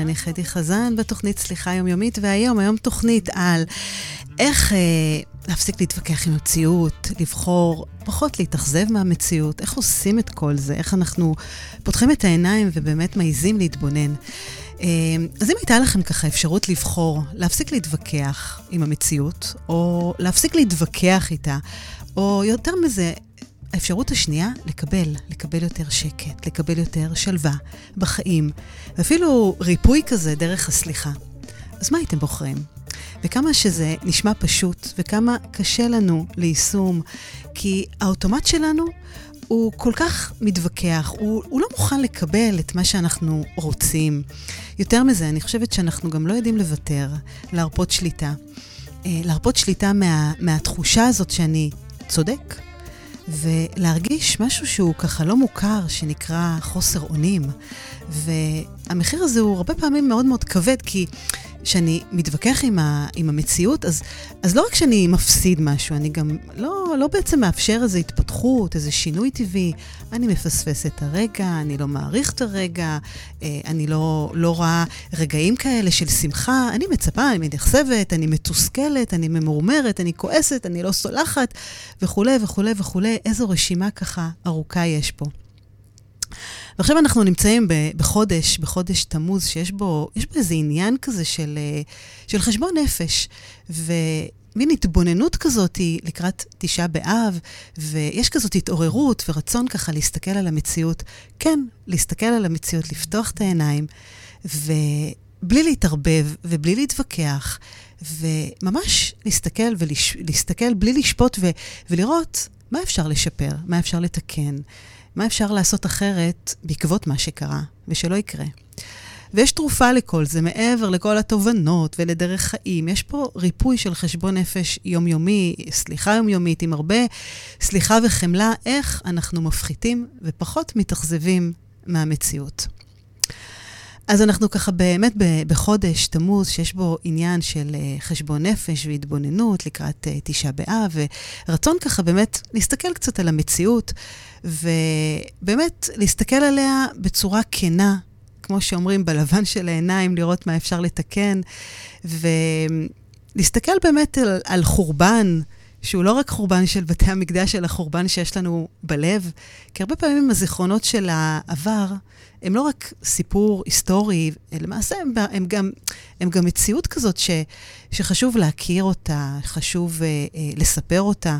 אני חדי חזן בתוכנית סליחה יומיומית, והיום, היום תוכנית על איך אה, להפסיק להתווכח עם המציאות, לבחור פחות להתאכזב מהמציאות, איך עושים את כל זה, איך אנחנו פותחים את העיניים ובאמת מעיזים להתבונן. אה, אז אם הייתה לכם ככה אפשרות לבחור, להפסיק להתווכח עם המציאות, או להפסיק להתווכח איתה, או יותר מזה, האפשרות השנייה, לקבל, לקבל יותר שקט, לקבל יותר שלווה בחיים, ואפילו ריפוי כזה דרך הסליחה. אז מה הייתם בוחרים? וכמה שזה נשמע פשוט, וכמה קשה לנו ליישום, כי האוטומט שלנו הוא כל כך מתווכח, הוא, הוא לא מוכן לקבל את מה שאנחנו רוצים. יותר מזה, אני חושבת שאנחנו גם לא יודעים לוותר, להרפות שליטה. אה, להרפות שליטה מה, מהתחושה הזאת שאני צודק, ולהרגיש משהו שהוא ככה לא מוכר, שנקרא חוסר אונים. והמחיר הזה הוא הרבה פעמים מאוד מאוד כבד, כי כשאני מתווכח עם, ה, עם המציאות, אז, אז לא רק שאני מפסיד משהו, אני גם לא, לא בעצם מאפשר איזו התפתחות, איזה שינוי טבעי. אני מפספס את הרגע, אני לא מעריך את הרגע, אה, אני לא, לא רואה רגעים כאלה של שמחה. אני מצפה, אני מתייחסבת, אני מתוסכלת, אני ממורמרת, אני כועסת, אני לא סולחת, וכולי וכולי וכולי. איזו רשימה ככה ארוכה יש פה. ועכשיו אנחנו נמצאים בחודש, בחודש תמוז, שיש בו, יש בו איזה עניין כזה של, אה, של חשבון נפש. ומין התבוננות כזאת לקראת תשעה באב, ויש כזאת התעוררות ורצון ככה להסתכל על המציאות. כן, להסתכל על המציאות, לפתוח את העיניים, ובלי להתערבב ובלי להתווכח, וממש להסתכל ולהסתכל בלי לשפוט ו, ולראות מה אפשר לשפר, מה אפשר לתקן. מה אפשר לעשות אחרת בעקבות מה שקרה, ושלא יקרה. ויש תרופה לכל זה, מעבר לכל התובנות ולדרך חיים. יש פה ריפוי של חשבון נפש יומיומי, סליחה יומיומית, עם הרבה סליחה וחמלה, איך אנחנו מפחיתים ופחות מתאכזבים מהמציאות. אז אנחנו ככה באמת בחודש תמוז, שיש בו עניין של אה, חשבון נפש והתבוננות לקראת אה, תשעה באב, ורצון ככה באמת להסתכל קצת על המציאות, ובאמת להסתכל עליה בצורה כנה, כמו שאומרים, בלבן של העיניים, לראות מה אפשר לתקן, ולהסתכל באמת על, על חורבן. שהוא לא רק חורבן של בתי המקדש, אלא חורבן שיש לנו בלב. כי הרבה פעמים הזיכרונות של העבר הם לא רק סיפור היסטורי, למעשה הם, הם, גם, הם גם מציאות כזאת ש, שחשוב להכיר אותה, חשוב uh, uh, לספר אותה.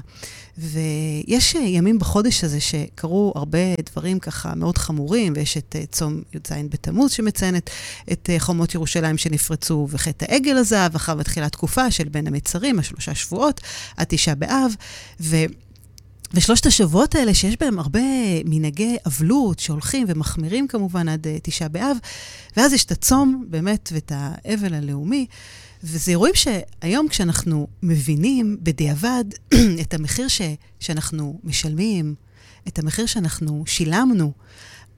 ויש uh, ימים בחודש הזה שקרו הרבה דברים ככה מאוד חמורים, ויש את uh, צום י"ז בתמוז שמציין את, את uh, חומות ירושלים שנפרצו, וחטא העגל הזהב, אחר מתחילה תקופה של בין המצרים, השלושה שבועות, עד תשעה באב. ו... ושלושת השבועות האלה, שיש בהם הרבה מנהגי אבלות שהולכים ומחמירים כמובן עד תשעה באב, ואז יש את הצום באמת ואת האבל הלאומי. וזה אירועים שהיום כשאנחנו מבינים בדיעבד את המחיר ש, שאנחנו משלמים, את המחיר שאנחנו שילמנו,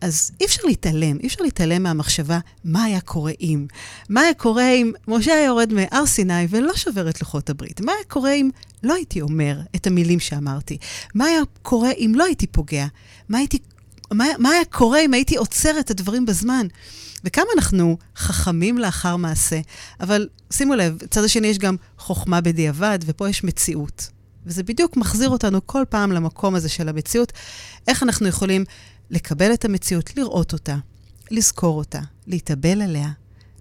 אז אי אפשר להתעלם, אי אפשר להתעלם מהמחשבה מה היה קורה אם. מה היה קורה אם משה היה יורד מהר סיני ולא שובר את לוחות הברית? מה היה קורה אם לא הייתי אומר את המילים שאמרתי? מה היה קורה אם לא הייתי פוגע? מה, הייתי, מה, מה היה קורה אם הייתי עוצר את הדברים בזמן? וכמה אנחנו חכמים לאחר מעשה. אבל שימו לב, צד השני יש גם חוכמה בדיעבד, ופה יש מציאות. וזה בדיוק מחזיר אותנו כל פעם למקום הזה של המציאות. איך אנחנו יכולים לקבל את המציאות, לראות אותה, לזכור אותה, להתאבל עליה,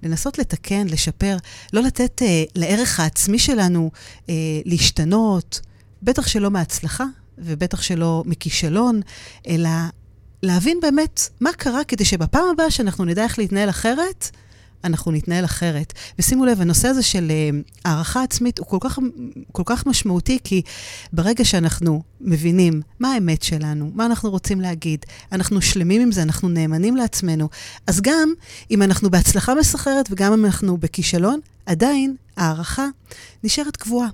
לנסות לתקן, לשפר, לא לתת אה, לערך העצמי שלנו אה, להשתנות, בטח שלא מהצלחה ובטח שלא מכישלון, אלא להבין באמת מה קרה כדי שבפעם הבאה שאנחנו נדע איך להתנהל אחרת, אנחנו נתנהל אחרת. ושימו לב, הנושא הזה של uh, הערכה עצמית הוא כל כך, כל כך משמעותי, כי ברגע שאנחנו מבינים מה האמת שלנו, מה אנחנו רוצים להגיד, אנחנו שלמים עם זה, אנחנו נאמנים לעצמנו, אז גם אם אנחנו בהצלחה מסחררת וגם אם אנחנו בכישלון, עדיין הערכה נשארת קבועה.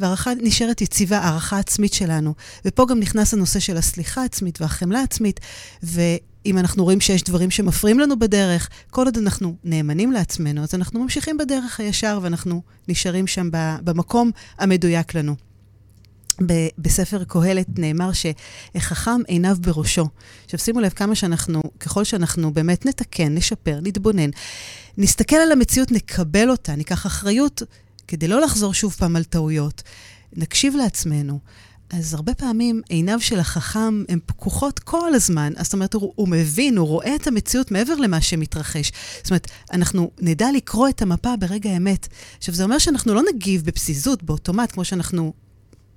והערכה נשארת יציבה, הערכה עצמית שלנו. ופה גם נכנס הנושא של הסליחה העצמית והחמלה העצמית, ואם אנחנו רואים שיש דברים שמפריעים לנו בדרך, כל עוד אנחנו נאמנים לעצמנו, אז אנחנו ממשיכים בדרך הישר ואנחנו נשארים שם במקום המדויק לנו. בספר קהלת נאמר שחכם עיניו בראשו. עכשיו שימו לב כמה שאנחנו, ככל שאנחנו באמת נתקן, נשפר, נתבונן, נסתכל על המציאות, נקבל אותה, ניקח אחריות כדי לא לחזור שוב פעם על טעויות. נקשיב לעצמנו. אז הרבה פעמים עיניו של החכם הן פקוחות כל הזמן. זאת אומרת, הוא, הוא מבין, הוא רואה את המציאות מעבר למה שמתרחש. זאת אומרת, אנחנו נדע לקרוא את המפה ברגע האמת. עכשיו, זה אומר שאנחנו לא נגיב בפזיזות, באוטומט, כמו שאנחנו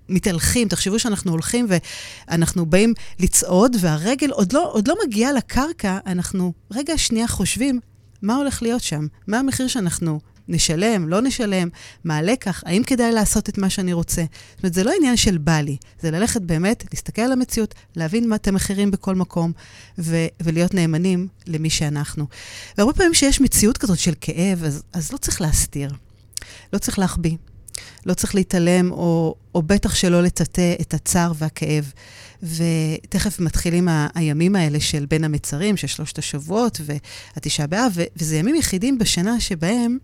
מתהלכים, תחשבו שאנחנו הולכים ואנחנו באים לצעוד, והרגל עוד לא, עוד לא מגיעה לקרקע, אנחנו רגע שנייה חושבים מה הולך להיות שם, מה המחיר שאנחנו נשלם, לא נשלם, מה הלקח, האם כדאי לעשות את מה שאני רוצה. זאת אומרת, זה לא עניין של בא לי, זה ללכת באמת, להסתכל על המציאות, להבין מה את המחירים בכל מקום, ו- ולהיות נאמנים למי שאנחנו. והרבה פעמים שיש מציאות כזאת של כאב, אז, אז לא צריך להסתיר, לא צריך להחביא. לא צריך להתעלם, או, או בטח שלא לטאטא את הצער והכאב. ותכף מתחילים ה- הימים האלה של בין המצרים, של שלושת השבועות והתשעה באב, ו- וזה ימים יחידים בשנה שבהם,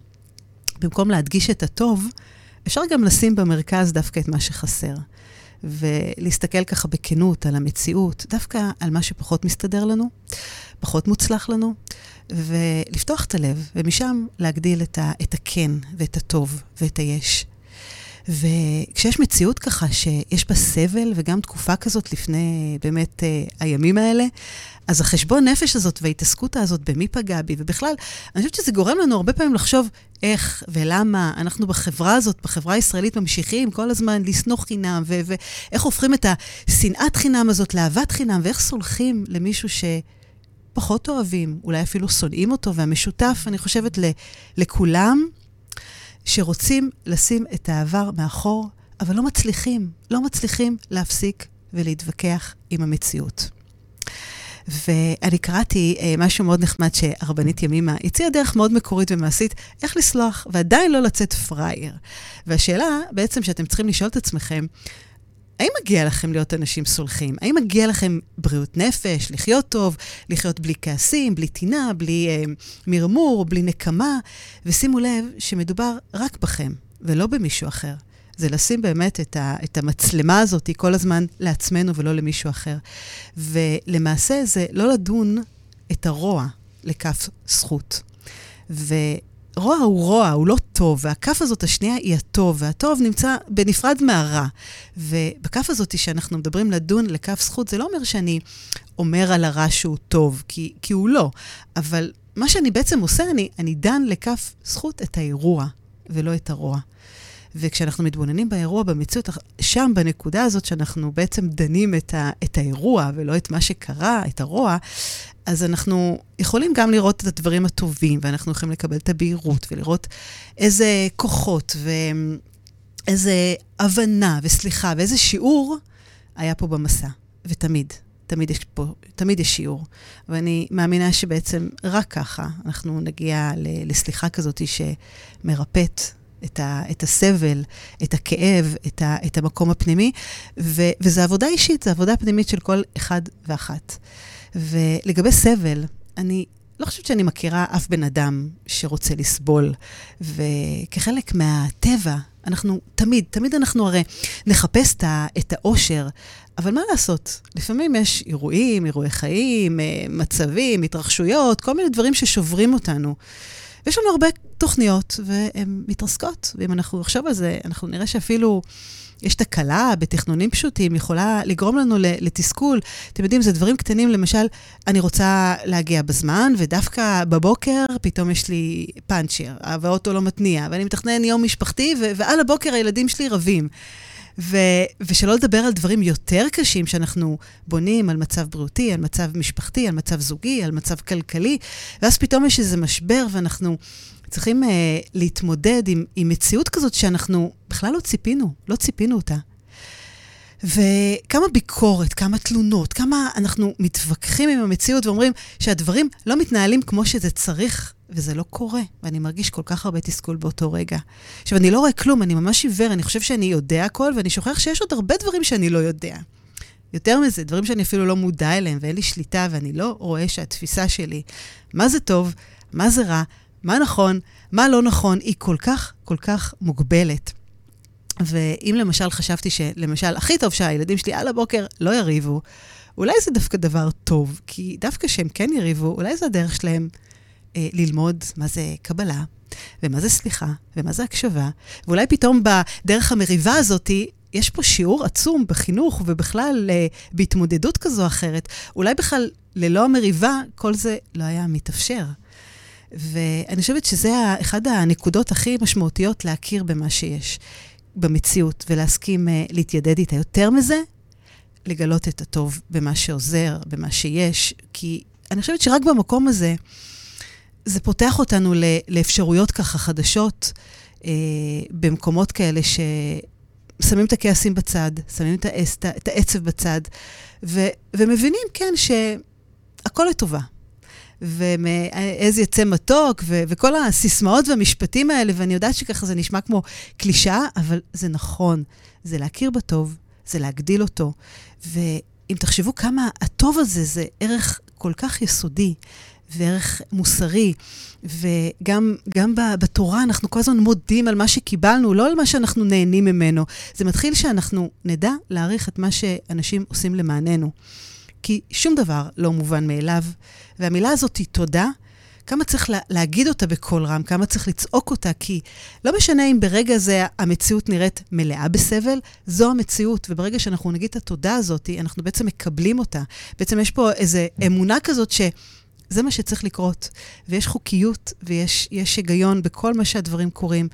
במקום להדגיש את הטוב, אפשר גם לשים במרכז דווקא את מה שחסר. ולהסתכל ככה בכנות על המציאות, דווקא על מה שפחות מסתדר לנו, פחות מוצלח לנו, ולפתוח את הלב, ומשם להגדיל את, ה- את הכן ואת הטוב ואת היש. וכשיש מציאות ככה שיש בה סבל, וגם תקופה כזאת לפני באמת אה, הימים האלה, אז החשבון נפש הזאת וההתעסקות הזאת במי פגע בי, ובכלל, אני חושבת שזה גורם לנו הרבה פעמים לחשוב איך ולמה אנחנו בחברה הזאת, בחברה הישראלית, ממשיכים כל הזמן לשנוא חינם, ואיך הופכים את השנאת חינם הזאת לאהבת חינם, ואיך סולחים למישהו ש... פחות אוהבים, אולי אפילו שונאים אותו, והמשותף, אני חושבת, לכולם, שרוצים לשים את העבר מאחור, אבל לא מצליחים, לא מצליחים להפסיק ולהתווכח עם המציאות. ואני קראתי אה, משהו מאוד נחמד שהרבנית ימימה הציעה דרך מאוד מקורית ומעשית, איך לסלוח ועדיין לא לצאת פראייר. והשאלה בעצם שאתם צריכים לשאול את עצמכם, האם מגיע לכם להיות אנשים סולחים? האם מגיע לכם בריאות נפש, לחיות טוב, לחיות בלי כעסים, בלי טינה, בלי אה, מרמור, בלי נקמה? ושימו לב שמדובר רק בכם, ולא במישהו אחר. זה לשים באמת את, ה, את המצלמה הזאת כל הזמן לעצמנו ולא למישהו אחר. ולמעשה זה לא לדון את הרוע לכף זכות. ו... רוע הוא רוע, הוא לא טוב, והכף הזאת השנייה היא הטוב, והטוב נמצא בנפרד מהרע. ובכף הזאת שאנחנו מדברים לדון לכף זכות, זה לא אומר שאני אומר על הרע שהוא טוב, כי, כי הוא לא. אבל מה שאני בעצם עושה, אני, אני דן לכף זכות את האירוע, ולא את הרוע. וכשאנחנו מתבוננים באירוע, במציאות, שם, בנקודה הזאת שאנחנו בעצם דנים את, ה, את האירוע ולא את מה שקרה, את הרוע, אז אנחנו יכולים גם לראות את הדברים הטובים, ואנחנו יכולים לקבל את הבהירות ולראות איזה כוחות ואיזה הבנה וסליחה ואיזה שיעור היה פה במסע. ותמיד, תמיד יש פה, תמיד יש שיעור. ואני מאמינה שבעצם רק ככה אנחנו נגיע לסליחה כזאת שמרפאת את, ה, את הסבל, את הכאב, את, ה, את המקום הפנימי, ו, וזו עבודה אישית, זו עבודה פנימית של כל אחד ואחת. ולגבי סבל, אני לא חושבת שאני מכירה אף בן אדם שרוצה לסבול, וכחלק מהטבע, אנחנו תמיד, תמיד אנחנו הרי נחפש את האושר, אבל מה לעשות? לפעמים יש אירועים, אירועי חיים, אה, מצבים, התרחשויות, כל מיני דברים ששוברים אותנו. ויש לנו הרבה תוכניות, והן מתרסקות. ואם אנחנו נחשוב על זה, אנחנו נראה שאפילו יש תקלה בתכנונים פשוטים, יכולה לגרום לנו לתסכול. אתם יודעים, זה דברים קטנים, למשל, אני רוצה להגיע בזמן, ודווקא בבוקר פתאום יש לי פאנצ'ר, והאוטו לא מתניע, ואני מתכנן יום משפחתי, ועל הבוקר הילדים שלי רבים. ו- ושלא לדבר על דברים יותר קשים שאנחנו בונים, על מצב בריאותי, על מצב משפחתי, על מצב זוגי, על מצב כלכלי, ואז פתאום יש איזה משבר ואנחנו צריכים uh, להתמודד עם, עם מציאות כזאת שאנחנו בכלל לא ציפינו, לא ציפינו אותה. וכמה ביקורת, כמה תלונות, כמה אנחנו מתווכחים עם המציאות ואומרים שהדברים לא מתנהלים כמו שזה צריך, וזה לא קורה. ואני מרגיש כל כך הרבה תסכול באותו רגע. עכשיו, אני לא רואה כלום, אני ממש עיוור, אני חושב שאני יודע הכל, ואני שוכח שיש עוד הרבה דברים שאני לא יודע. יותר מזה, דברים שאני אפילו לא מודע אליהם ואין לי שליטה, ואני לא רואה שהתפיסה שלי, מה זה טוב, מה זה רע, מה נכון, מה לא נכון, היא כל כך, כל כך מוגבלת. ואם למשל חשבתי שלמשל, הכי טוב שהילדים שלי על הבוקר לא יריבו, אולי זה דווקא דבר טוב, כי דווקא שהם כן יריבו, אולי זו הדרך שלהם אה, ללמוד מה זה קבלה, ומה זה סליחה, ומה זה הקשבה, ואולי פתאום בדרך המריבה הזאתי, יש פה שיעור עצום בחינוך ובכלל אה, בהתמודדות כזו או אחרת. אולי בכלל ללא המריבה כל זה לא היה מתאפשר. ואני חושבת שזה אחד הנקודות הכי משמעותיות להכיר במה שיש, במציאות, ולהסכים uh, להתיידד איתה. יותר מזה, לגלות את הטוב במה שעוזר, במה שיש, כי אני חושבת שרק במקום הזה, זה פותח אותנו לאפשרויות ככה חדשות, אה, במקומות כאלה ששמים את הכעסים בצד, שמים את, העצ, את העצב בצד, ו, ומבינים, כן, שהכל לטובה. ומעז יצא מתוק, ו- וכל הסיסמאות והמשפטים האלה, ואני יודעת שככה זה נשמע כמו קלישאה, אבל זה נכון. זה להכיר בטוב, זה להגדיל אותו. ואם תחשבו כמה הטוב הזה זה ערך כל כך יסודי, וערך מוסרי, וגם גם בתורה אנחנו כל הזמן מודים על מה שקיבלנו, לא על מה שאנחנו נהנים ממנו. זה מתחיל שאנחנו נדע להעריך את מה שאנשים עושים למעננו. כי שום דבר לא מובן מאליו, והמילה הזאת היא תודה. כמה צריך לה, להגיד אותה בקול רם, כמה צריך לצעוק אותה, כי לא משנה אם ברגע זה המציאות נראית מלאה בסבל, זו המציאות, וברגע שאנחנו נגיד את התודה הזאת, אנחנו בעצם מקבלים אותה. בעצם יש פה איזו אמונה כזאת ש... זה מה שצריך לקרות. ויש חוקיות ויש היגיון בכל מה שהדברים קורים.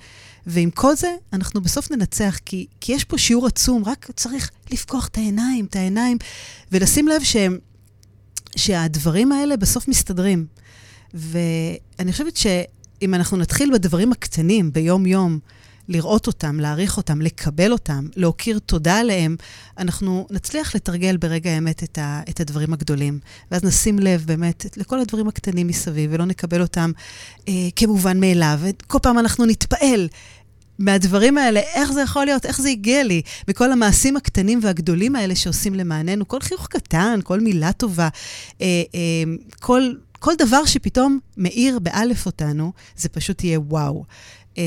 ועם כל זה, אנחנו בסוף ננצח, כי, כי יש פה שיעור עצום, רק צריך לפקוח את העיניים, את העיניים, ולשים לב שהם, שהדברים האלה בסוף מסתדרים. ואני חושבת שאם אנחנו נתחיל בדברים הקטנים, ביום-יום, לראות אותם, להעריך אותם, לקבל אותם, להכיר תודה עליהם, אנחנו נצליח לתרגל ברגע האמת את, ה, את הדברים הגדולים. ואז נשים לב באמת לכל הדברים הקטנים מסביב, ולא נקבל אותם אה, כמובן מאליו. וכל פעם אנחנו נתפעל. מהדברים האלה, איך זה יכול להיות, איך זה הגיע לי, מכל המעשים הקטנים והגדולים האלה שעושים למעננו, כל חיוך קטן, כל מילה טובה, אה, אה, כל, כל דבר שפתאום מאיר באלף אותנו, זה פשוט יהיה וואו. אה,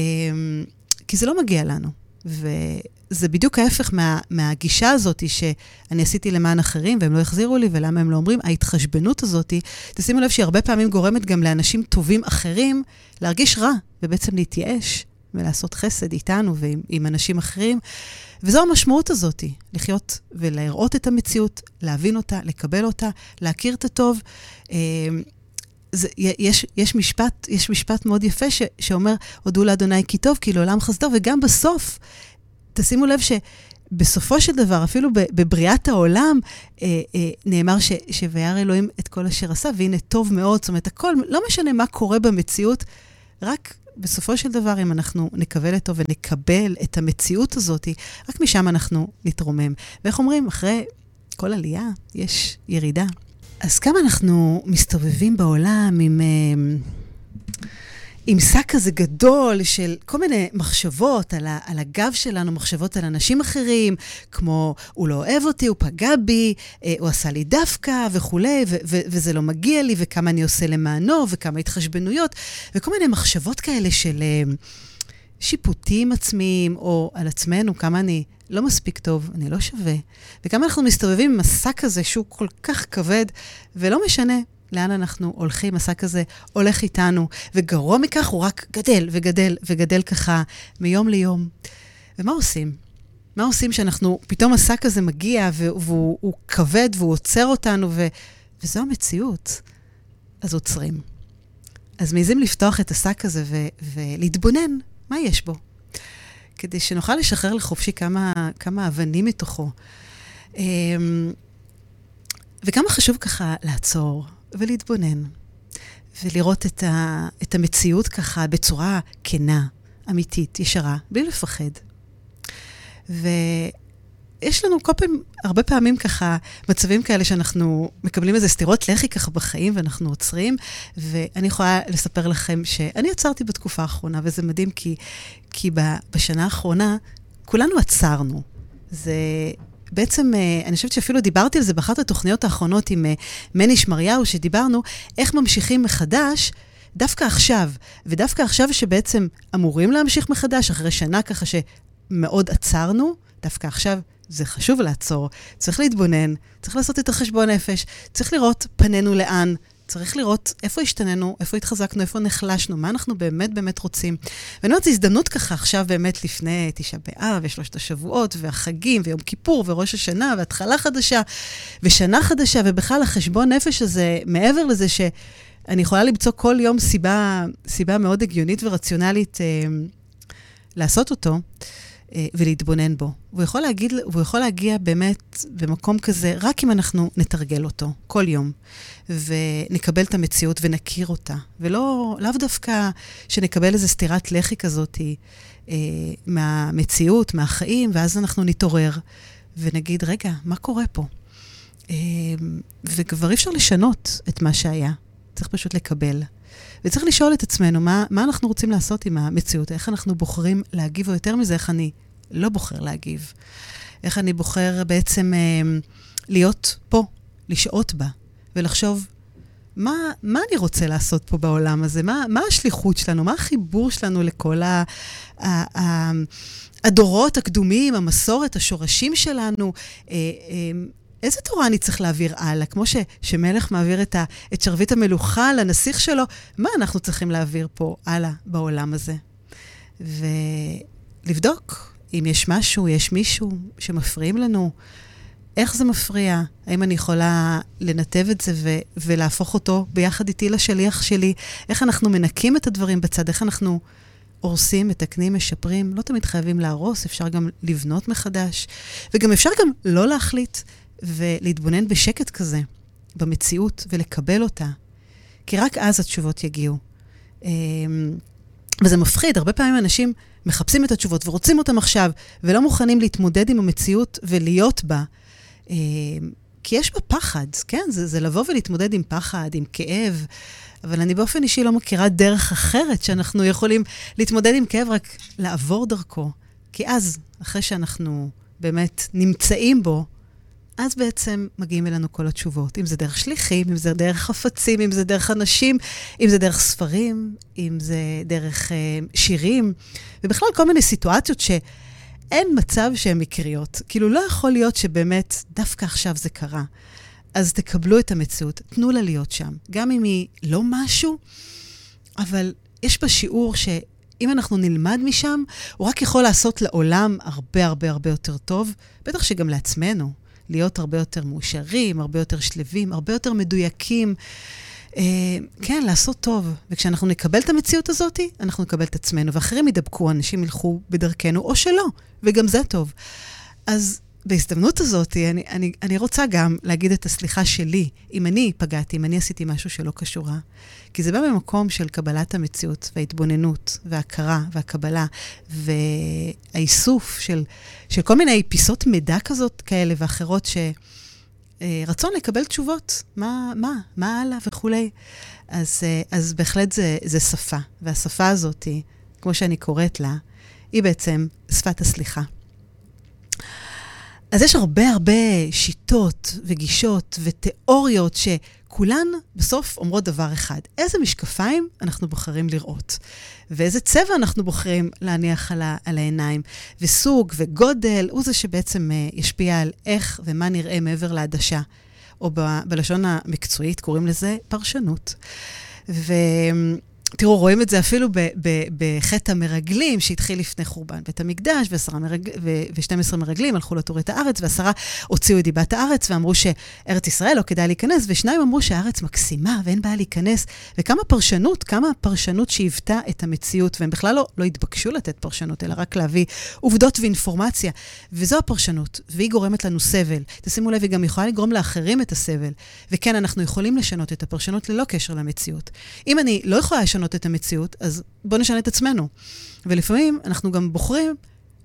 כי זה לא מגיע לנו. וזה בדיוק ההפך מה, מהגישה הזאת שאני עשיתי למען אחרים והם לא החזירו לי, ולמה הם לא אומרים, ההתחשבנות הזאת, תשימו לב שהיא הרבה פעמים גורמת גם לאנשים טובים אחרים להרגיש רע, ובעצם להתייאש ולעשות חסד איתנו ועם אנשים אחרים. וזו המשמעות הזאת, לחיות ולהראות את המציאות, להבין אותה, לקבל אותה, להכיר את הטוב. זה, יש, יש, משפט, יש משפט מאוד יפה ש, שאומר, הודו לאדוני כי טוב, כי לעולם חסדו, וגם בסוף, תשימו לב שבסופו של דבר, אפילו בבריאת העולם, אה, אה, נאמר ש, שוירא אלוהים את כל אשר עשה, והנה טוב מאוד, זאת אומרת, הכל, לא משנה מה קורה במציאות, רק בסופו של דבר, אם אנחנו נקבל אותו ונקבל את המציאות הזאת, רק משם אנחנו נתרומם. ואיך אומרים, אחרי כל עלייה יש ירידה. אז כמה אנחנו מסתובבים בעולם עם, אה, עם שק כזה גדול של כל מיני מחשבות על, ה, על הגב שלנו, מחשבות על אנשים אחרים, כמו הוא לא אוהב אותי, הוא פגע בי, אה, הוא עשה לי דווקא וכולי, ו, ו, וזה לא מגיע לי, וכמה אני עושה למענו, וכמה התחשבנויות, וכל מיני מחשבות כאלה של אה, שיפוטים עצמיים, או על עצמנו, כמה אני לא מספיק טוב, אני לא שווה. וכמה אנחנו מסתובבים עם השק הזה שהוא כל כך כבד, ולא משנה לאן אנחנו הולכים, השק הזה הולך איתנו, וגרוע מכך הוא רק גדל וגדל וגדל ככה מיום ליום. ומה עושים? מה עושים שאנחנו, פתאום השק הזה מגיע והוא כבד והוא עוצר אותנו, ו, וזו המציאות. אז עוצרים. אז מעזים לפתוח את השק הזה ו, ולהתבונן מה יש בו. כדי שנוכל לשחרר לחופשי כמה, כמה אבנים מתוכו. אמ, וכמה חשוב ככה לעצור ולהתבונן, ולראות את, ה, את המציאות ככה בצורה כנה, אמיתית, ישרה, בלי לפחד. ו... יש לנו כל פעם, הרבה פעמים ככה, מצבים כאלה שאנחנו מקבלים איזה סטירות לחי ככה בחיים ואנחנו עוצרים, ואני יכולה לספר לכם שאני עצרתי בתקופה האחרונה, וזה מדהים כי, כי בשנה האחרונה כולנו עצרנו. זה בעצם, אה, אני חושבת שאפילו דיברתי על זה באחת התוכניות האחרונות עם אה, מני שמריהו, שדיברנו איך ממשיכים מחדש. דווקא עכשיו, ודווקא עכשיו שבעצם אמורים להמשיך מחדש, אחרי שנה ככה ש... מאוד עצרנו, דווקא עכשיו זה חשוב לעצור. צריך להתבונן, צריך לעשות את החשבון נפש, צריך לראות פנינו לאן, צריך לראות איפה השתננו, איפה התחזקנו, איפה נחלשנו, מה אנחנו באמת באמת רוצים. ואני אומרת, זו הזדמנות ככה עכשיו באמת לפני תשעה באב, ושלושת השבועות, והחגים, ויום כיפור, וראש השנה, והתחלה חדשה, ושנה חדשה, ובכלל החשבון נפש הזה, מעבר לזה שאני יכולה למצוא כל יום סיבה, סיבה מאוד הגיונית ורציונלית אה, לעשות אותו. אה, ולהתבונן בו. והוא יכול, להגיד, והוא יכול להגיע באמת במקום כזה, רק אם אנחנו נתרגל אותו כל יום, ונקבל את המציאות ונכיר אותה. ולא, לאו דווקא שנקבל איזו סטירת לחי כזאת אה, מהמציאות, מהחיים, ואז אנחנו נתעורר ונגיד, רגע, מה קורה פה? אה, וכבר אי אפשר לשנות את מה שהיה, צריך פשוט לקבל. וצריך לשאול את עצמנו, מה, מה אנחנו רוצים לעשות עם המציאות? איך אנחנו בוחרים להגיב, או יותר מזה, איך אני לא בוחר להגיב? איך אני בוחר בעצם אה, להיות פה, לשהות בה, ולחשוב, מה, מה אני רוצה לעשות פה בעולם הזה? מה, מה השליחות שלנו? מה החיבור שלנו לכל ה, ה, ה, הדורות הקדומים, המסורת, השורשים שלנו? אה, אה, איזה תורה אני צריך להעביר הלאה? כמו ש, שמלך מעביר את, ה, את שרביט המלוכה לנסיך שלו, מה אנחנו צריכים להעביר פה הלאה בעולם הזה? ולבדוק אם יש משהו, יש מישהו שמפריעים לנו, איך זה מפריע? האם אני יכולה לנתב את זה ו- ולהפוך אותו ביחד איתי לשליח שלי? איך אנחנו מנקים את הדברים בצד? איך אנחנו הורסים, מתקנים, משפרים? לא תמיד חייבים להרוס, אפשר גם לבנות מחדש. וגם אפשר גם לא להחליט ולהתבונן בשקט כזה, במציאות, ולקבל אותה. כי רק אז התשובות יגיעו. אמ, וזה מפחיד, הרבה פעמים אנשים מחפשים את התשובות ורוצים אותם עכשיו, ולא מוכנים להתמודד עם המציאות ולהיות בה. אמ, כי יש בה פחד, כן? זה, זה לבוא ולהתמודד עם פחד, עם כאב, אבל אני באופן אישי לא מכירה דרך אחרת שאנחנו יכולים להתמודד עם כאב, רק לעבור דרכו. כי אז, אחרי שאנחנו באמת נמצאים בו, אז בעצם מגיעים אלינו כל התשובות. אם זה דרך שליחים, אם זה דרך חפצים, אם זה דרך אנשים, אם זה דרך ספרים, אם זה דרך אה, שירים, ובכלל כל מיני סיטואציות שאין מצב שהן מקריות. כאילו, לא יכול להיות שבאמת דווקא עכשיו זה קרה. אז תקבלו את המציאות, תנו לה להיות שם. גם אם היא לא משהו, אבל יש בה שיעור ש... אם אנחנו נלמד משם, הוא רק יכול לעשות לעולם הרבה הרבה הרבה יותר טוב, בטח שגם לעצמנו. להיות הרבה יותר מאושרים, הרבה יותר שלווים, הרבה יותר מדויקים. אה, כן, לעשות טוב. וכשאנחנו נקבל את המציאות הזאת, אנחנו נקבל את עצמנו, ואחרים ידבקו, אנשים ילכו בדרכנו, או שלא, וגם זה טוב. אז בהזדמנות הזאת, אני, אני, אני רוצה גם להגיד את הסליחה שלי, אם אני פגעתי, אם אני עשיתי משהו שלא קשורה. כי זה בא במקום של קבלת המציאות, וההתבוננות, וההכרה, והקבלה, והאיסוף של, של כל מיני פיסות מידע כזאת כאלה ואחרות, שרצון לקבל תשובות, מה, מה, מה הלאה וכולי. אז, אז בהחלט זה, זה שפה, והשפה הזאת, כמו שאני קוראת לה, היא בעצם שפת הסליחה. אז יש הרבה הרבה שיטות וגישות ותיאוריות שכולן בסוף אומרות דבר אחד, איזה משקפיים אנחנו בוחרים לראות, ואיזה צבע אנחנו בוחרים להניח על, ה- על העיניים, וסוג וגודל הוא זה שבעצם uh, ישפיע על איך ומה נראה מעבר לעדשה, או ב- בלשון המקצועית קוראים לזה פרשנות. ו... תראו, רואים את זה אפילו בחטא המרגלים, שהתחיל לפני חורבן בית המקדש, מרג... ו-12 מרגלים הלכו לתור את הארץ, ועשרה הוציאו את דיבת הארץ ואמרו שארץ ישראל לא כדאי להיכנס, ושניים אמרו שהארץ מקסימה ואין בעיה להיכנס. וכמה פרשנות, כמה פרשנות שהיוותה את המציאות, והם בכלל לא, לא התבקשו לתת פרשנות, אלא רק להביא עובדות ואינפורמציה. וזו הפרשנות, והיא גורמת לנו סבל. תשימו לב, היא גם יכולה לגרום לאחרים את הסבל. וכן, אנחנו יכולים לשנות את הפרשנות ללא קשר למציאות. אם אני לא יכולה לשנות לשנות את המציאות, אז בואו נשנה את עצמנו. ולפעמים אנחנו גם בוחרים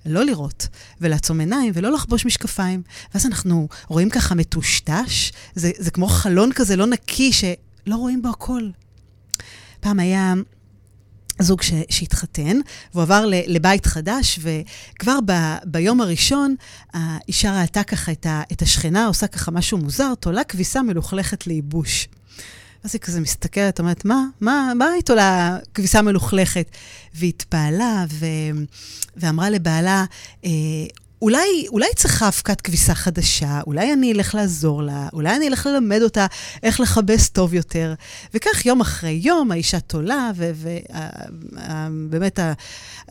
לא לראות, ולעצום עיניים, ולא לחבוש משקפיים. ואז אנחנו רואים ככה מטושטש, זה, זה כמו חלון כזה לא נקי, שלא רואים בו הכל. פעם היה זוג ש, שהתחתן, והוא עבר לבית חדש, וכבר ב, ביום הראשון האישה ראתה ככה את, ה, את השכנה עושה ככה משהו מוזר, תולה כביסה מלוכלכת לייבוש. ואז היא כזה מסתכלת, אומרת, מה, מה, מה איתו לכביסה מלוכלכת? והיא התפעלה ו... ואמרה לבעלה, אה, אולי, אולי צריכה אבקת כביסה חדשה, אולי אני אלך לעזור לה, אולי אני אלך ללמד אותה איך לכבס טוב יותר. וכך יום אחרי יום האישה תולה, ובאמת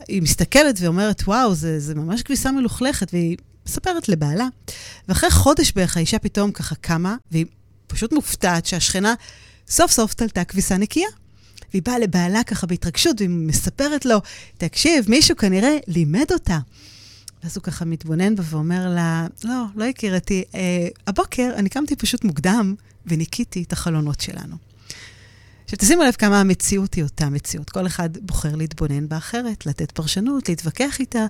היא מסתכלת ואומרת, וואו, זה, זה ממש כביסה מלוכלכת, והיא מספרת לבעלה. ואחרי חודש בערך האישה פתאום ככה קמה, והיא פשוט מופתעת שהשכנה סוף סוף תלתה כביסה נקייה. והיא באה לבעלה ככה בהתרגשות, והיא מספרת לו, תקשיב, מישהו כנראה לימד אותה. ואז הוא ככה מתבונן בה ואומר לה, לא, לא יקירתי, אה, הבוקר אני קמתי פשוט מוקדם וניקיתי את החלונות שלנו. עכשיו, תשימו לב כמה המציאות היא אותה מציאות. כל אחד בוחר להתבונן בה אחרת, לתת פרשנות, להתווכח איתה,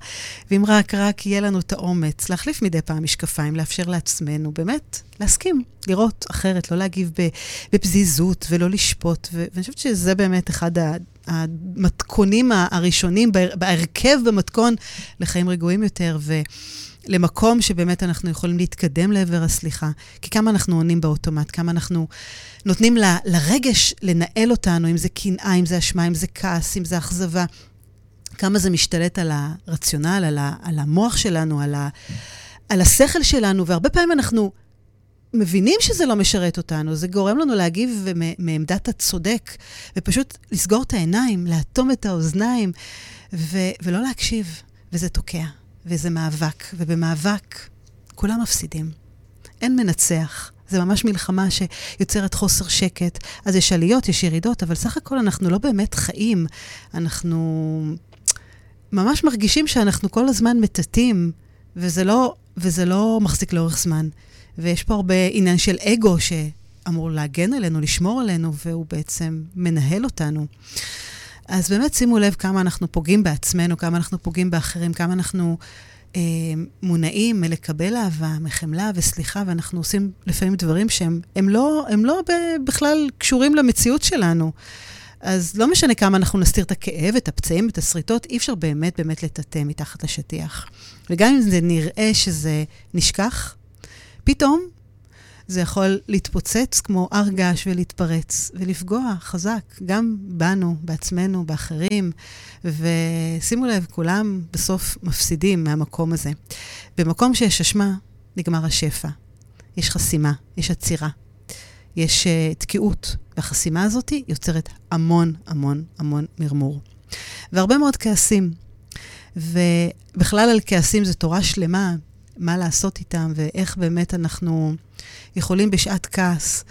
ואם רק רק יהיה לנו את האומץ להחליף מדי פעם משקפיים, לאפשר לעצמנו באמת להסכים, לראות אחרת, לא להגיב בפזיזות ולא לשפוט. ואני חושבת שזה באמת אחד המתכונים הראשונים בהרכב במתכון לחיים רגועים יותר. ו... למקום שבאמת אנחנו יכולים להתקדם לעבר הסליחה. כי כמה אנחנו עונים באוטומט, כמה אנחנו נותנים ל, לרגש לנהל אותנו, אם זה קנאה, אם זה אשמה, אם זה כעס, אם זה אכזבה. כמה זה משתלט על הרציונל, על, ה, על המוח שלנו, על, ה, על השכל שלנו, והרבה פעמים אנחנו מבינים שזה לא משרת אותנו, זה גורם לנו להגיב מעמדת הצודק, ופשוט לסגור את העיניים, לאטום את האוזניים, ו, ולא להקשיב, וזה תוקע. וזה מאבק, ובמאבק כולם מפסידים. אין מנצח. זה ממש מלחמה שיוצרת חוסר שקט. אז יש עליות, יש ירידות, אבל סך הכל אנחנו לא באמת חיים. אנחנו ממש מרגישים שאנחנו כל הזמן מטאטאים, וזה לא, וזה לא מחזיק לאורך זמן. ויש פה הרבה עניין של אגו שאמור להגן עלינו, לשמור עלינו, והוא בעצם מנהל אותנו. אז באמת שימו לב כמה אנחנו פוגעים בעצמנו, כמה אנחנו פוגעים באחרים, כמה אנחנו אה, מונעים מלקבל אהבה, מחמלה וסליחה, ואנחנו עושים לפעמים דברים שהם הם לא, הם לא בכלל קשורים למציאות שלנו. אז לא משנה כמה אנחנו נסתיר את הכאב, את הפצעים, את השריטות, אי אפשר באמת באמת לטאטא מתחת לשטיח. וגם אם זה נראה שזה נשכח, פתאום זה יכול להתפוצץ כמו הר געש ולהתפרץ, ולפגוע חזק, גם בנו, בעצמנו, באחרים. ושימו לב, כולם בסוף מפסידים מהמקום הזה. במקום שיש אשמה, נגמר השפע. יש חסימה, יש עצירה, יש uh, תקיעות, והחסימה הזאת יוצרת המון המון המון מרמור. והרבה מאוד כעסים. ובכלל על כעסים זו תורה שלמה, מה לעשות איתם ואיך באמת אנחנו יכולים בשעת כעס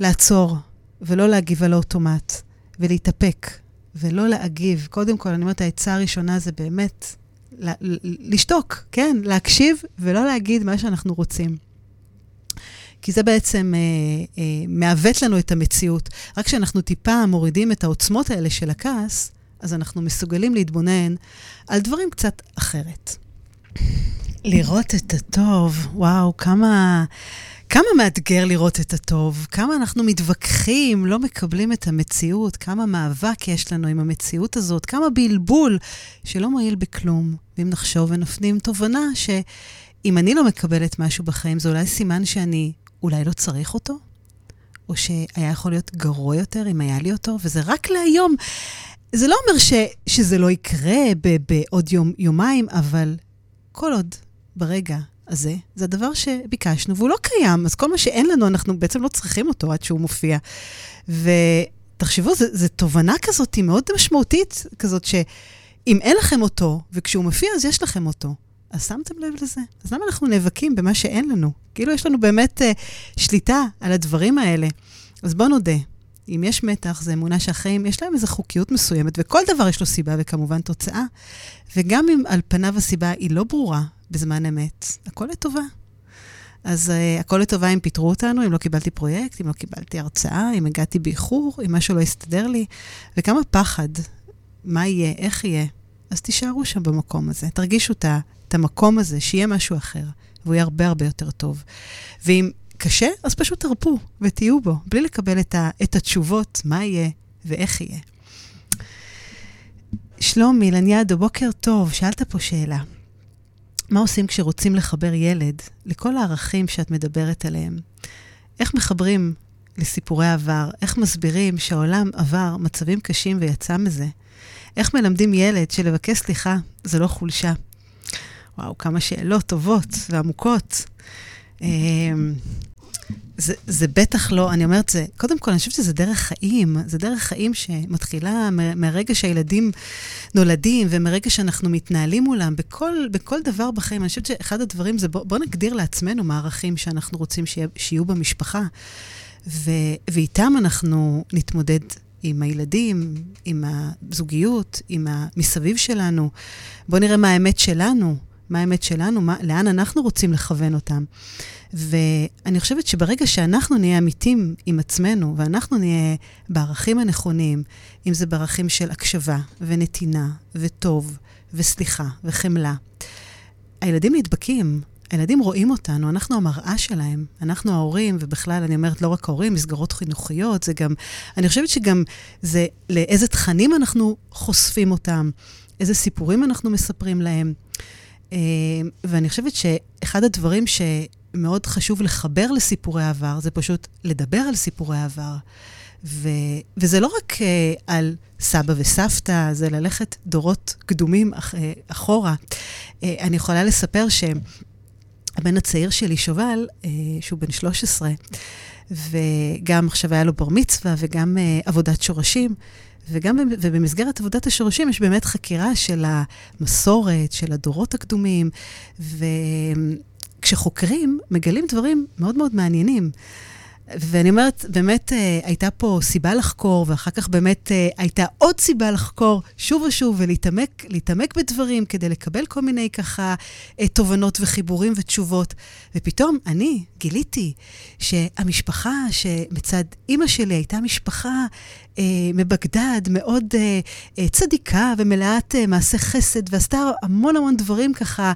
לעצור ולא להגיב על האוטומט ולהתאפק ולא להגיב. קודם כל, אני אומרת, העצה הראשונה זה באמת לשתוק, כן, להקשיב ולא להגיד מה שאנחנו רוצים. כי זה בעצם אה, אה, מעוות לנו את המציאות. רק כשאנחנו טיפה מורידים את העוצמות האלה של הכעס, אז אנחנו מסוגלים להתבונן על דברים קצת אחרת. לראות את הטוב, וואו, כמה, כמה מאתגר לראות את הטוב, כמה אנחנו מתווכחים, לא מקבלים את המציאות, כמה מאבק יש לנו עם המציאות הזאת, כמה בלבול שלא מועיל בכלום. ואם נחשוב ונפנים תובנה שאם אני לא מקבלת משהו בחיים, זה אולי סימן שאני אולי לא צריך אותו, או שהיה יכול להיות גרוע יותר אם היה לי אותו, וזה רק להיום. זה לא אומר ש, שזה לא יקרה בעוד יום, יומיים, אבל כל עוד ברגע הזה, זה הדבר שביקשנו, והוא לא קיים, אז כל מה שאין לנו, אנחנו בעצם לא צריכים אותו עד שהוא מופיע. ותחשבו, זו תובנה כזאת מאוד משמעותית, כזאת שאם אין לכם אותו, וכשהוא מופיע, אז יש לכם אותו. אז שמתם לב לזה? אז למה אנחנו נאבקים במה שאין לנו? כאילו יש לנו באמת uh, שליטה על הדברים האלה. אז בואו נודה, אם יש מתח, זה אמונה שהחיים, יש להם איזו חוקיות מסוימת, וכל דבר יש לו סיבה וכמובן תוצאה. וגם אם על פניו הסיבה היא לא ברורה, בזמן אמת. הכל לטובה. אז uh, הכל לטובה אם פיטרו אותנו, אם לא קיבלתי פרויקט, אם לא קיבלתי הרצאה, אם הגעתי באיחור, אם משהו לא הסתדר לי, וכמה פחד, מה יהיה, איך יהיה. אז תישארו שם במקום הזה, תרגישו את המקום הזה, שיהיה משהו אחר, והוא יהיה הרבה הרבה יותר טוב. ואם קשה, אז פשוט תרפו ותהיו בו, בלי לקבל את, ה, את התשובות, מה יהיה ואיך יהיה. שלומי, לניאדו, בוקר טוב, שאלת פה שאלה. מה עושים כשרוצים לחבר ילד לכל הערכים שאת מדברת עליהם? איך מחברים לסיפורי עבר? איך מסבירים שהעולם עבר מצבים קשים ויצא מזה? איך מלמדים ילד שלבקש סליחה זה לא חולשה? וואו, כמה שאלות טובות ועמוקות. זה, זה בטח לא, אני אומרת, זה, קודם כל, אני חושבת שזה דרך חיים. זה דרך חיים שמתחילה מהרגע שהילדים נולדים ומרגע שאנחנו מתנהלים מולם, בכל, בכל דבר בחיים. אני חושבת שאחד הדברים זה, בוא, בוא נגדיר לעצמנו מה הערכים שאנחנו רוצים שיה, שיהיו במשפחה, ו, ואיתם אנחנו נתמודד עם הילדים, עם הזוגיות, עם המסביב שלנו. בואו נראה מה האמת שלנו, מה האמת שלנו, מה, לאן אנחנו רוצים לכוון אותם. ואני חושבת שברגע שאנחנו נהיה אמיתים עם עצמנו, ואנחנו נהיה בערכים הנכונים, אם זה בערכים של הקשבה ונתינה וטוב וסליחה וחמלה, הילדים נדבקים. הילדים רואים אותנו, אנחנו המראה שלהם. אנחנו ההורים, ובכלל, אני אומרת, לא רק ההורים, מסגרות חינוכיות, זה גם, אני חושבת שגם זה לאיזה תכנים אנחנו חושפים אותם, איזה סיפורים אנחנו מספרים להם. אה, ואני חושבת שאחד הדברים שמאוד חשוב לחבר לסיפורי העבר, זה פשוט לדבר על סיפורי העבר. ו, וזה לא רק uh, על סבא וסבתא, זה ללכת דורות קדומים אח, uh, אחורה. Uh, אני יכולה לספר שהבן הצעיר שלי, שובל, uh, שהוא בן 13, וגם עכשיו היה לו בר מצווה וגם uh, עבודת שורשים, וגם ובמסגרת עבודת השורשים יש באמת חקירה של המסורת, של הדורות הקדומים, וכשחוקרים, מגלים דברים מאוד מאוד מעניינים. ואני אומרת, באמת אה, הייתה פה סיבה לחקור, ואחר כך באמת אה, הייתה עוד סיבה לחקור שוב ושוב ולהתעמק בדברים כדי לקבל כל מיני ככה אה, תובנות וחיבורים ותשובות. ופתאום אני גיליתי שהמשפחה שמצד אימא שלי הייתה משפחה אה, מבגדד, מאוד אה, אה, צדיקה ומלאת אה, מעשי חסד, ועשתה המון המון דברים ככה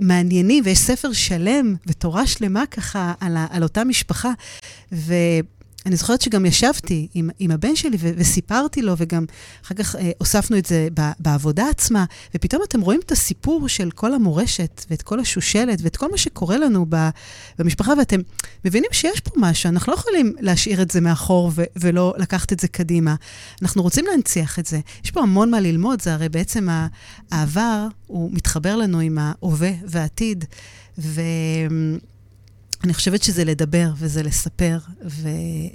מעניינים, ויש ספר שלם ותורה שלמה ככה על, על אותה משפחה. ו... אני זוכרת שגם ישבתי עם, עם הבן שלי ו- וסיפרתי לו, וגם אחר כך אה, הוספנו את זה ב- בעבודה עצמה, ופתאום אתם רואים את הסיפור של כל המורשת, ואת כל השושלת, ואת כל מה שקורה לנו ב- במשפחה, ואתם מבינים שיש פה משהו, אנחנו לא יכולים להשאיר את זה מאחור ו- ולא לקחת את זה קדימה. אנחנו רוצים להנציח את זה. יש פה המון מה ללמוד, זה הרי בעצם העבר, הוא מתחבר לנו עם ההווה והעתיד, ו... אני חושבת שזה לדבר, וזה לספר, ו...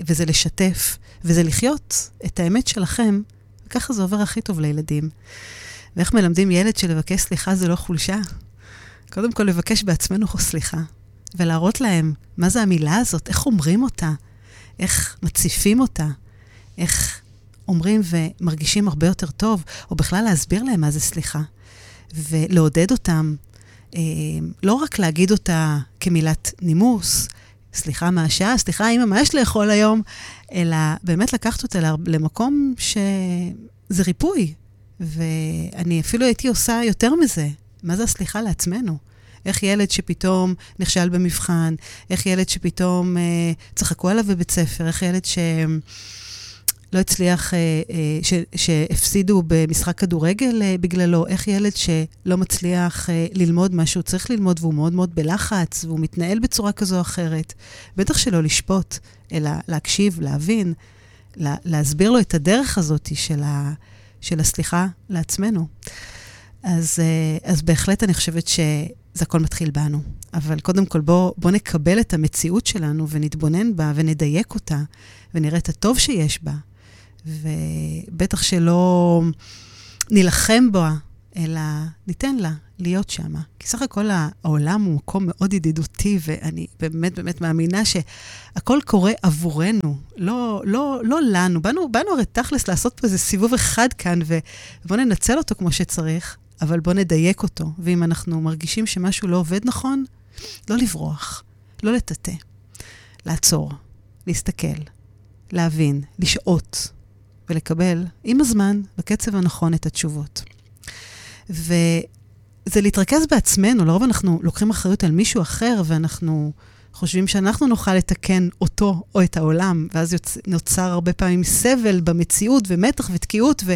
וזה לשתף, וזה לחיות את האמת שלכם, וככה זה עובר הכי טוב לילדים. ואיך מלמדים ילד שלבקש סליחה זה לא חולשה? קודם כל, לבקש בעצמנו סליחה, ולהראות להם מה זה המילה הזאת, איך אומרים אותה, איך מציפים אותה, איך אומרים ומרגישים הרבה יותר טוב, או בכלל להסביר להם מה זה סליחה, ולעודד אותם לא רק להגיד אותה כמילת נימוס, סליחה מה השעה, סליחה אמא, מה יש לאכול היום, אלא באמת לקחת אותה למקום שזה ריפוי. ואני אפילו הייתי עושה יותר מזה. מה זה הסליחה לעצמנו? איך ילד שפתאום נכשל במבחן, איך ילד שפתאום אה, צחקו עליו בבית ספר, איך ילד ש... לא הצליח, אה, אה, ש, שהפסידו במשחק כדורגל אה, בגללו, איך ילד שלא מצליח ללמוד מה שהוא צריך ללמוד והוא מאוד מאוד בלחץ והוא מתנהל בצורה כזו או אחרת. בטח שלא לשפוט, אלא להקשיב, להבין, לה, להסביר לו את הדרך הזאת של, ה, של הסליחה לעצמנו. אז, אז בהחלט אני חושבת שזה הכל מתחיל בנו. אבל קודם כל בואו בוא נקבל את המציאות שלנו ונתבונן בה ונדייק אותה ונראה את הטוב שיש בה ובטח שלא נילחם בה, אלא ניתן לה להיות שם. כי סך הכל העולם הוא מקום מאוד ידידותי, ואני באמת באמת מאמינה שהכל קורה עבורנו, לא, לא, לא לנו. באנו, באנו הרי תכלס לעשות פה איזה סיבוב אחד כאן, ובואו ננצל אותו כמו שצריך, אבל בואו נדייק אותו. ואם אנחנו מרגישים שמשהו לא עובד נכון, לא לברוח, לא לטאטא, לעצור, להסתכל, להבין, לשהות, ולקבל עם הזמן, בקצב הנכון, את התשובות. וזה להתרכז בעצמנו, לרוב אנחנו לוקחים אחריות על מישהו אחר, ואנחנו חושבים שאנחנו נוכל לתקן אותו או את העולם, ואז יוצ... נוצר הרבה פעמים סבל במציאות ומתח ותקיעות, ו...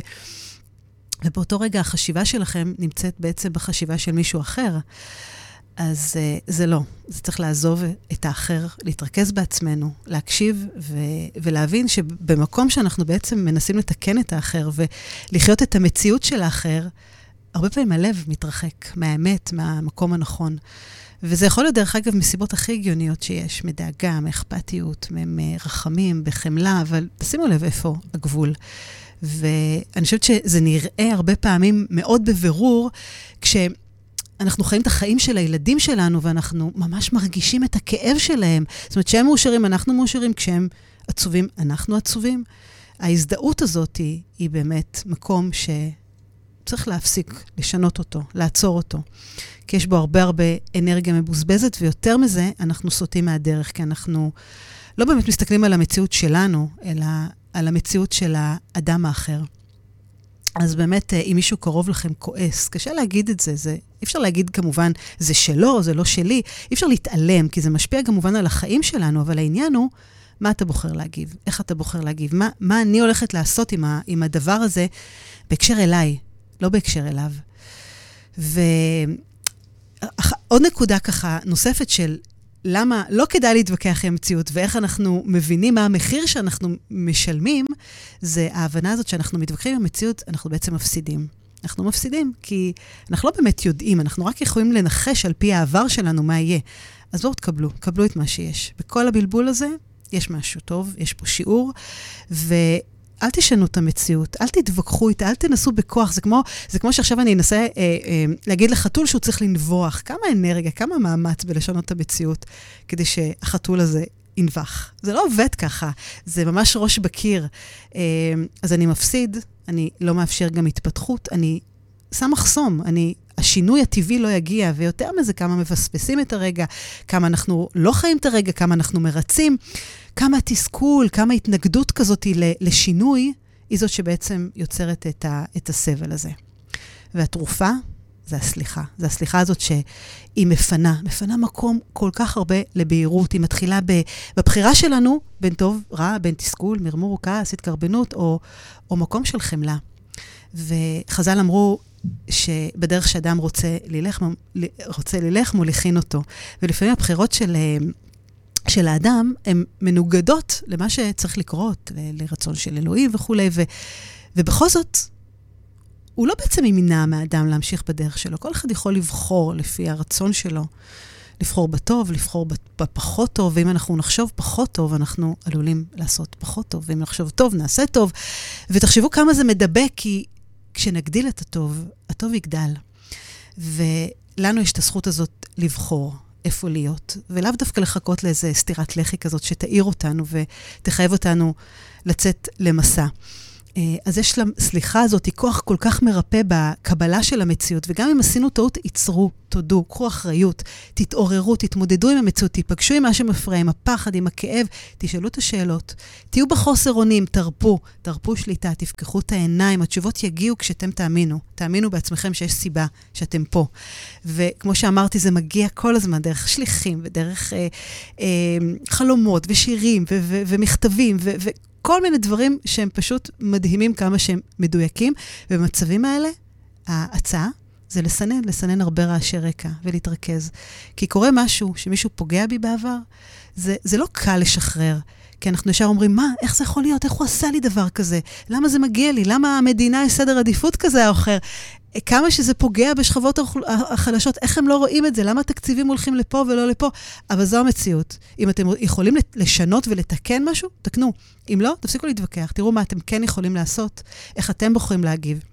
ובאותו רגע החשיבה שלכם נמצאת בעצם בחשיבה של מישהו אחר. אז uh, זה לא. זה צריך לעזוב את האחר, להתרכז בעצמנו, להקשיב ו- ולהבין שבמקום שאנחנו בעצם מנסים לתקן את האחר ולחיות את המציאות של האחר, הרבה פעמים הלב מתרחק מהאמת, מהמקום הנכון. וזה יכול להיות, דרך אגב, מסיבות הכי הגיוניות שיש, מדאגה, מאכפתיות, מרחמים, בחמלה, אבל תשימו לב איפה הגבול. ואני חושבת שזה נראה הרבה פעמים מאוד בבירור, כשאנחנו חיים את החיים של הילדים שלנו, ואנחנו ממש מרגישים את הכאב שלהם. זאת אומרת, כשהם מאושרים, אנחנו מאושרים, כשהם עצובים, אנחנו עצובים. ההזדהות הזאת היא, היא באמת מקום שצריך להפסיק, לשנות אותו, לעצור אותו. כי יש בו הרבה הרבה אנרגיה מבוזבזת, ויותר מזה, אנחנו סוטים מהדרך, כי אנחנו לא באמת מסתכלים על המציאות שלנו, אלא על המציאות של האדם האחר. אז באמת, אה, אם מישהו קרוב לכם כועס, קשה להגיד את זה, זה אי אפשר להגיד כמובן, זה שלו, זה לא שלי, אי אפשר להתעלם, כי זה משפיע כמובן על החיים שלנו, אבל העניין הוא, מה אתה בוחר להגיב? איך אתה בוחר להגיב? מה, מה אני הולכת לעשות עם, ה, עם הדבר הזה בהקשר אליי, לא בהקשר אליו? ועוד נקודה ככה נוספת של למה לא כדאי להתווכח עם המציאות ואיך אנחנו מבינים מה המחיר שאנחנו משלמים, זה ההבנה הזאת שאנחנו מתווכחים עם המציאות, אנחנו בעצם מפסידים. אנחנו מפסידים, כי אנחנו לא באמת יודעים, אנחנו רק יכולים לנחש על פי העבר שלנו מה יהיה. אז בואו תקבלו, קבלו את מה שיש. בכל הבלבול הזה יש משהו טוב, יש פה שיעור, ו... אל תשנו את המציאות, אל תתווכחו איתה, אל תנסו בכוח. זה כמו, זה כמו שעכשיו אני אנסה אה, אה, להגיד לחתול שהוא צריך לנבוח. כמה אנרגיה, כמה מאמץ בלשנות את המציאות כדי שהחתול הזה ינבח. זה לא עובד ככה, זה ממש ראש בקיר. אה, אז אני מפסיד, אני לא מאפשר גם התפתחות, אני שם מחסום, אני השינוי הטבעי לא יגיע, ויותר מזה, כמה מפספסים את הרגע, כמה אנחנו לא חיים את הרגע, כמה אנחנו מרצים, כמה תסכול, כמה התנגדות כזאת לשינוי, היא זאת שבעצם יוצרת את, ה, את הסבל הזה. והתרופה זה הסליחה. זה הסליחה הזאת שהיא מפנה, מפנה מקום כל כך הרבה לבהירות. היא מתחילה בבחירה שלנו בין טוב, רע, בין תסכול, מרמור, כעס, התקרבנות, או, או מקום של חמלה. וחז"ל אמרו, שבדרך שאדם רוצה ללך, רוצה ללך, מוליכין אותו. ולפעמים הבחירות של, אה, של האדם הן מנוגדות למה שצריך לקרות, לרצון של אלוהים וכולי, ו, ובכל זאת, הוא לא בעצם ימנע מהאדם להמשיך בדרך שלו. כל אחד יכול לבחור לפי הרצון שלו. לבחור בטוב, לבחור בפחות טוב, ואם אנחנו נחשוב פחות טוב, אנחנו עלולים לעשות פחות טוב, ואם נחשוב טוב, נעשה טוב. ותחשבו כמה זה מדבק, כי כשנגדיל את הטוב, הטוב יגדל. ולנו יש את הזכות הזאת לבחור איפה להיות, ולאו דווקא לחכות לאיזה סטירת לחי כזאת שתאיר אותנו ותחייב אותנו לצאת למסע. אה, אז יש לסליחה הזאת כוח כל כך מרפא בקבלה של המציאות, וגם אם עשינו טעות, עצרו, תודו, קחו אחריות, תתעוררו, תתמודדו עם המציאות, תיפגשו עם מה שמפריע, עם הפחד, עם הכאב, תשאלו את השאלות. תהיו בחוסר אונים, תרפו, תרפו שליטה, תפקחו את העיניים, התשובות יגיעו כשאתם תאמינו. תאמינו בעצמכם שיש סיבה שאתם פה. וכמו שאמרתי, זה מגיע כל הזמן דרך שליחים ודרך אה, אה, חלומות ושירים ו- ו- ומכתבים ו- ו- כל מיני דברים שהם פשוט מדהימים כמה שהם מדויקים. ובמצבים האלה, ההצעה זה לסנן, לסנן הרבה רעשי רקע ולהתרכז. כי קורה משהו שמישהו פוגע בי בעבר, זה, זה לא קל לשחרר. כי אנחנו ישר אומרים, מה, איך זה יכול להיות? איך הוא עשה לי דבר כזה? למה זה מגיע לי? למה המדינה יש סדר עדיפות כזה או אחר? כמה שזה פוגע בשכבות החלשות, איך הם לא רואים את זה? למה התקציבים הולכים לפה ולא לפה? אבל זו המציאות. אם אתם יכולים לשנות ולתקן משהו, תקנו. אם לא, תפסיקו להתווכח. תראו מה אתם כן יכולים לעשות, איך אתם בוחרים להגיב.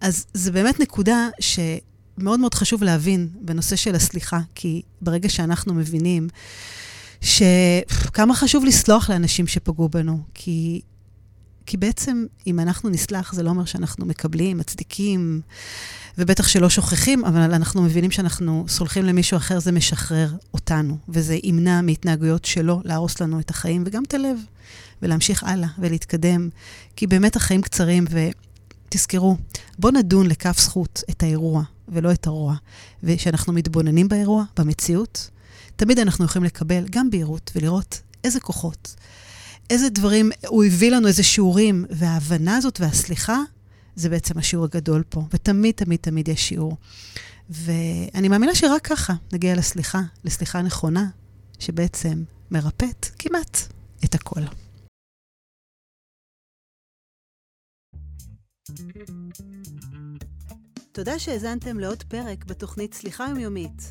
אז זו באמת נקודה שמאוד מאוד חשוב להבין בנושא של הסליחה, כי ברגע שאנחנו מבינים שכמה חשוב לסלוח לאנשים שפגעו בנו, כי כי בעצם, אם אנחנו נסלח, זה לא אומר שאנחנו מקבלים, מצדיקים, ובטח שלא שוכחים, אבל אנחנו מבינים שאנחנו סולחים למישהו אחר, זה משחרר אותנו, וזה ימנע מהתנהגויות שלו להרוס לנו את החיים וגם את הלב, ולהמשיך הלאה ולהתקדם, כי באמת החיים קצרים, ותזכרו, בואו נדון לכף זכות את האירוע, ולא את הרוע. וכשאנחנו מתבוננים באירוע, במציאות, תמיד אנחנו יכולים לקבל גם בהירות ולראות איזה כוחות, איזה דברים, הוא הביא לנו איזה שיעורים, וההבנה הזאת והסליחה, זה בעצם השיעור הגדול פה, ותמיד, תמיד, תמיד יש שיעור. ואני מאמינה שרק ככה נגיע לסליחה, לסליחה נכונה, שבעצם מרפאת כמעט את הכל. תודה שהאזנתם לעוד פרק בתוכנית סליחה יומיומית.